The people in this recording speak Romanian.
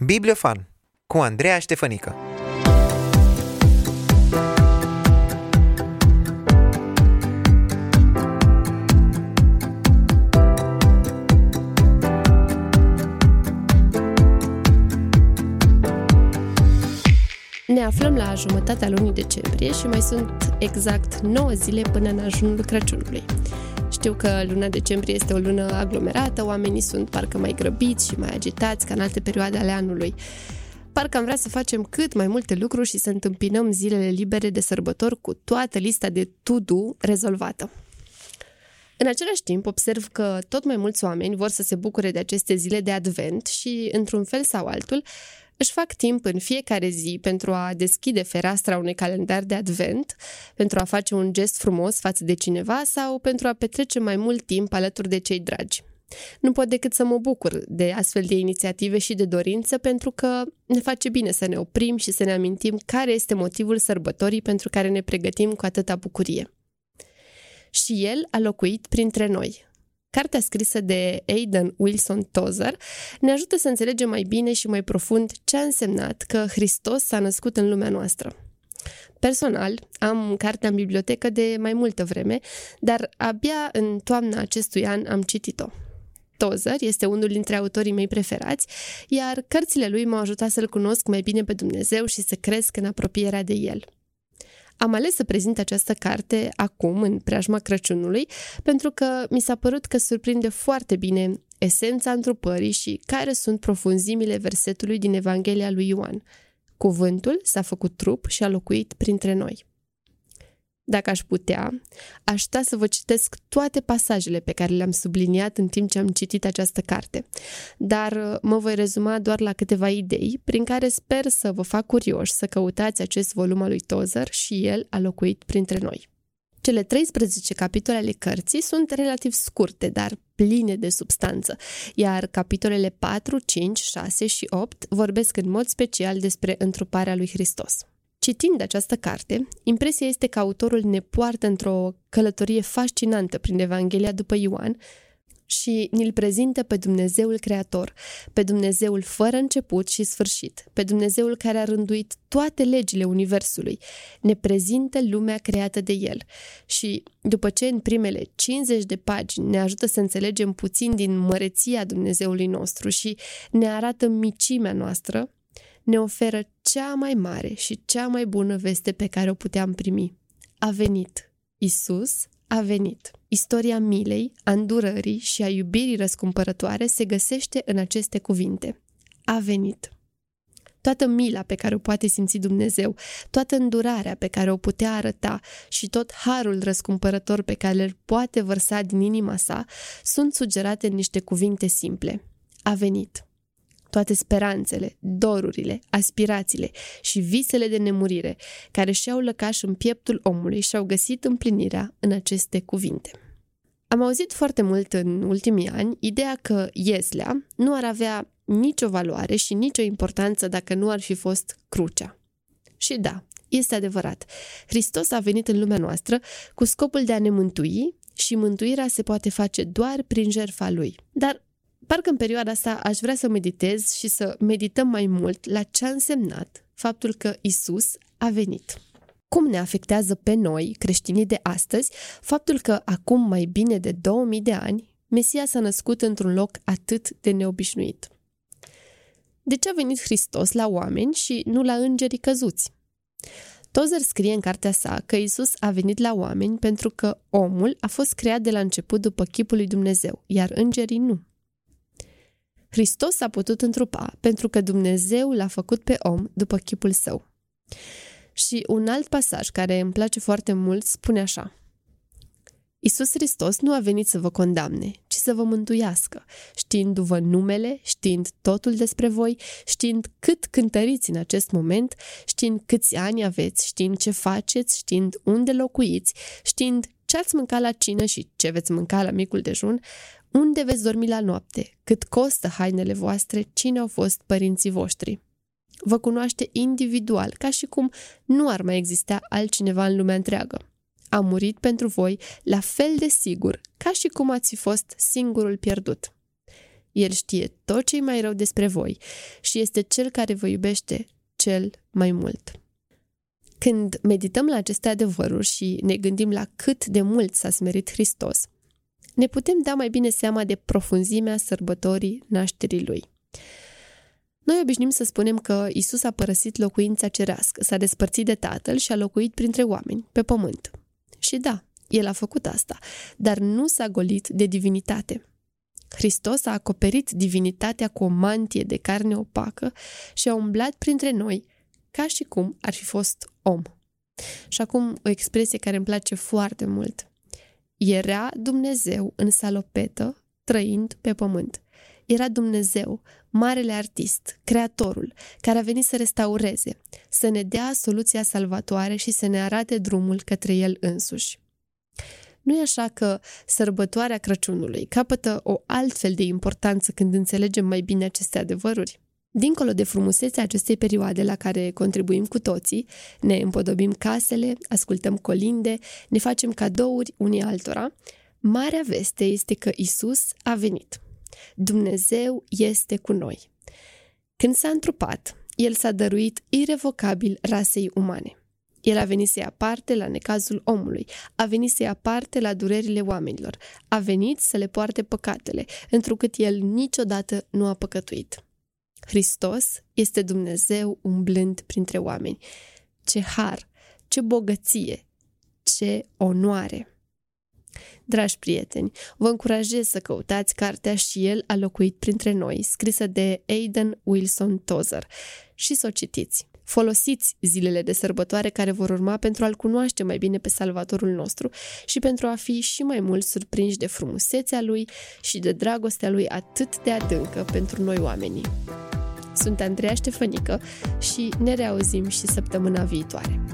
Bibliofan cu Andreea Ștefănică Ne aflăm la jumătatea lunii decembrie și mai sunt exact 9 zile până în ajunul Crăciunului. Știu că luna decembrie este o lună aglomerată, oamenii sunt parcă mai grăbiți și mai agitați ca în alte perioade ale anului. Parcă am vrea să facem cât mai multe lucruri și să întâmpinăm zilele libere de sărbători cu toată lista de to-do rezolvată. În același timp, observ că tot mai mulți oameni vor să se bucure de aceste zile de advent și, într-un fel sau altul, își fac timp în fiecare zi pentru a deschide fereastra unui calendar de advent, pentru a face un gest frumos față de cineva sau pentru a petrece mai mult timp alături de cei dragi. Nu pot decât să mă bucur de astfel de inițiative și de dorință pentru că ne face bine să ne oprim și să ne amintim care este motivul sărbătorii pentru care ne pregătim cu atâta bucurie. Și el a locuit printre noi, Cartea scrisă de Aidan Wilson Tozer ne ajută să înțelegem mai bine și mai profund ce a însemnat că Hristos s-a născut în lumea noastră. Personal, am cartea în bibliotecă de mai multă vreme, dar abia în toamna acestui an am citit-o. Tozer este unul dintre autorii mei preferați, iar cărțile lui m-au ajutat să-L cunosc mai bine pe Dumnezeu și să cresc în apropierea de El. Am ales să prezint această carte acum, în preajma Crăciunului, pentru că mi s-a părut că surprinde foarte bine esența întrupării și care sunt profunzimile versetului din Evanghelia lui Ioan. Cuvântul s-a făcut trup și a locuit printre noi. Dacă aș putea, aș sta să vă citesc toate pasajele pe care le-am subliniat în timp ce am citit această carte, dar uh, mă voi rezuma doar la câteva idei prin care sper să vă fac curioși să căutați acest volum al lui Tozer și el a locuit printre noi. Cele 13 capitole ale cărții sunt relativ scurte, dar pline de substanță, iar capitolele 4, 5, 6 și 8 vorbesc în mod special despre întruparea lui Hristos. Citind această carte, impresia este că autorul ne poartă într-o călătorie fascinantă prin Evanghelia după Ioan și ni-l prezintă pe Dumnezeul Creator, pe Dumnezeul fără început și sfârșit, pe Dumnezeul care a rânduit toate legile Universului, ne prezintă lumea creată de El. Și după ce în primele 50 de pagini ne ajută să înțelegem puțin din măreția Dumnezeului nostru și ne arată micimea noastră, ne oferă cea mai mare și cea mai bună veste pe care o puteam primi. A venit. Isus a venit. Istoria milei, a îndurării și a iubirii răscumpărătoare se găsește în aceste cuvinte. A venit. Toată mila pe care o poate simți Dumnezeu, toată îndurarea pe care o putea arăta și tot harul răscumpărător pe care îl poate vărsa din inima sa sunt sugerate în niște cuvinte simple. A venit toate speranțele, dorurile, aspirațiile și visele de nemurire care și-au lăcaș în pieptul omului și-au găsit împlinirea în aceste cuvinte. Am auzit foarte mult în ultimii ani ideea că Ieslea nu ar avea nicio valoare și nicio importanță dacă nu ar fi fost crucea. Și da, este adevărat. Hristos a venit în lumea noastră cu scopul de a ne mântui și mântuirea se poate face doar prin jertfa lui. Dar Parcă în perioada asta aș vrea să meditez și să medităm mai mult la ce a însemnat faptul că Isus a venit. Cum ne afectează pe noi, creștinii de astăzi, faptul că acum mai bine de 2000 de ani, Mesia s-a născut într-un loc atât de neobișnuit? De ce a venit Hristos la oameni și nu la îngerii căzuți? Tozer scrie în cartea sa că Isus a venit la oameni pentru că omul a fost creat de la început după chipul lui Dumnezeu, iar îngerii nu. Hristos a putut întrupa pentru că Dumnezeu l-a făcut pe om după chipul său. Și un alt pasaj care îmi place foarte mult spune așa. Isus Hristos nu a venit să vă condamne, ci să vă mântuiască, știindu-vă numele, știind totul despre voi, știind cât cântăriți în acest moment, știind câți ani aveți, știind ce faceți, știind unde locuiți, știind ce ați mâncat la cină și ce veți mânca la micul dejun, unde veți dormi la noapte? Cât costă hainele voastre? Cine au fost părinții voștri? Vă cunoaște individual, ca și cum nu ar mai exista altcineva în lumea întreagă. A murit pentru voi la fel de sigur, ca și cum ați fi fost singurul pierdut. El știe tot ce mai rău despre voi și este cel care vă iubește cel mai mult. Când medităm la aceste adevăruri și ne gândim la cât de mult s-a smerit Hristos, ne putem da mai bine seama de profunzimea sărbătorii nașterii Lui. Noi obișnim să spunem că Isus a părăsit locuința cerească, s-a despărțit de Tatăl și a locuit printre oameni, pe pământ. Și da, El a făcut asta, dar nu s-a golit de divinitate. Hristos a acoperit divinitatea cu o mantie de carne opacă și a umblat printre noi ca și cum ar fi fost om. Și acum o expresie care îmi place foarte mult. Era Dumnezeu în salopetă, trăind pe pământ. Era Dumnezeu, marele artist, creatorul, care a venit să restaureze, să ne dea soluția salvatoare și să ne arate drumul către el însuși. Nu e așa că sărbătoarea Crăciunului capătă o altfel de importanță când înțelegem mai bine aceste adevăruri? Dincolo de frumusețea acestei perioade la care contribuim cu toții, ne împodobim casele, ascultăm colinde, ne facem cadouri unii altora, marea veste este că Isus a venit. Dumnezeu este cu noi. Când s-a întrupat, El s-a dăruit irevocabil rasei umane. El a venit să ia parte la necazul omului, a venit să ia parte la durerile oamenilor, a venit să le poarte păcatele, întrucât El niciodată nu a păcătuit. Hristos este Dumnezeu umblând printre oameni. Ce har, ce bogăție, ce onoare! Dragi prieteni, vă încurajez să căutați cartea Și El a locuit printre noi, scrisă de Aidan Wilson Tozer, și să o citiți. Folosiți zilele de sărbătoare care vor urma pentru a-L cunoaște mai bine pe Salvatorul nostru și pentru a fi și mai mult surprinși de frumusețea Lui și de dragostea Lui atât de adâncă pentru noi oamenii. Sunt Andreea Ștefănică și ne reauzim și săptămâna viitoare.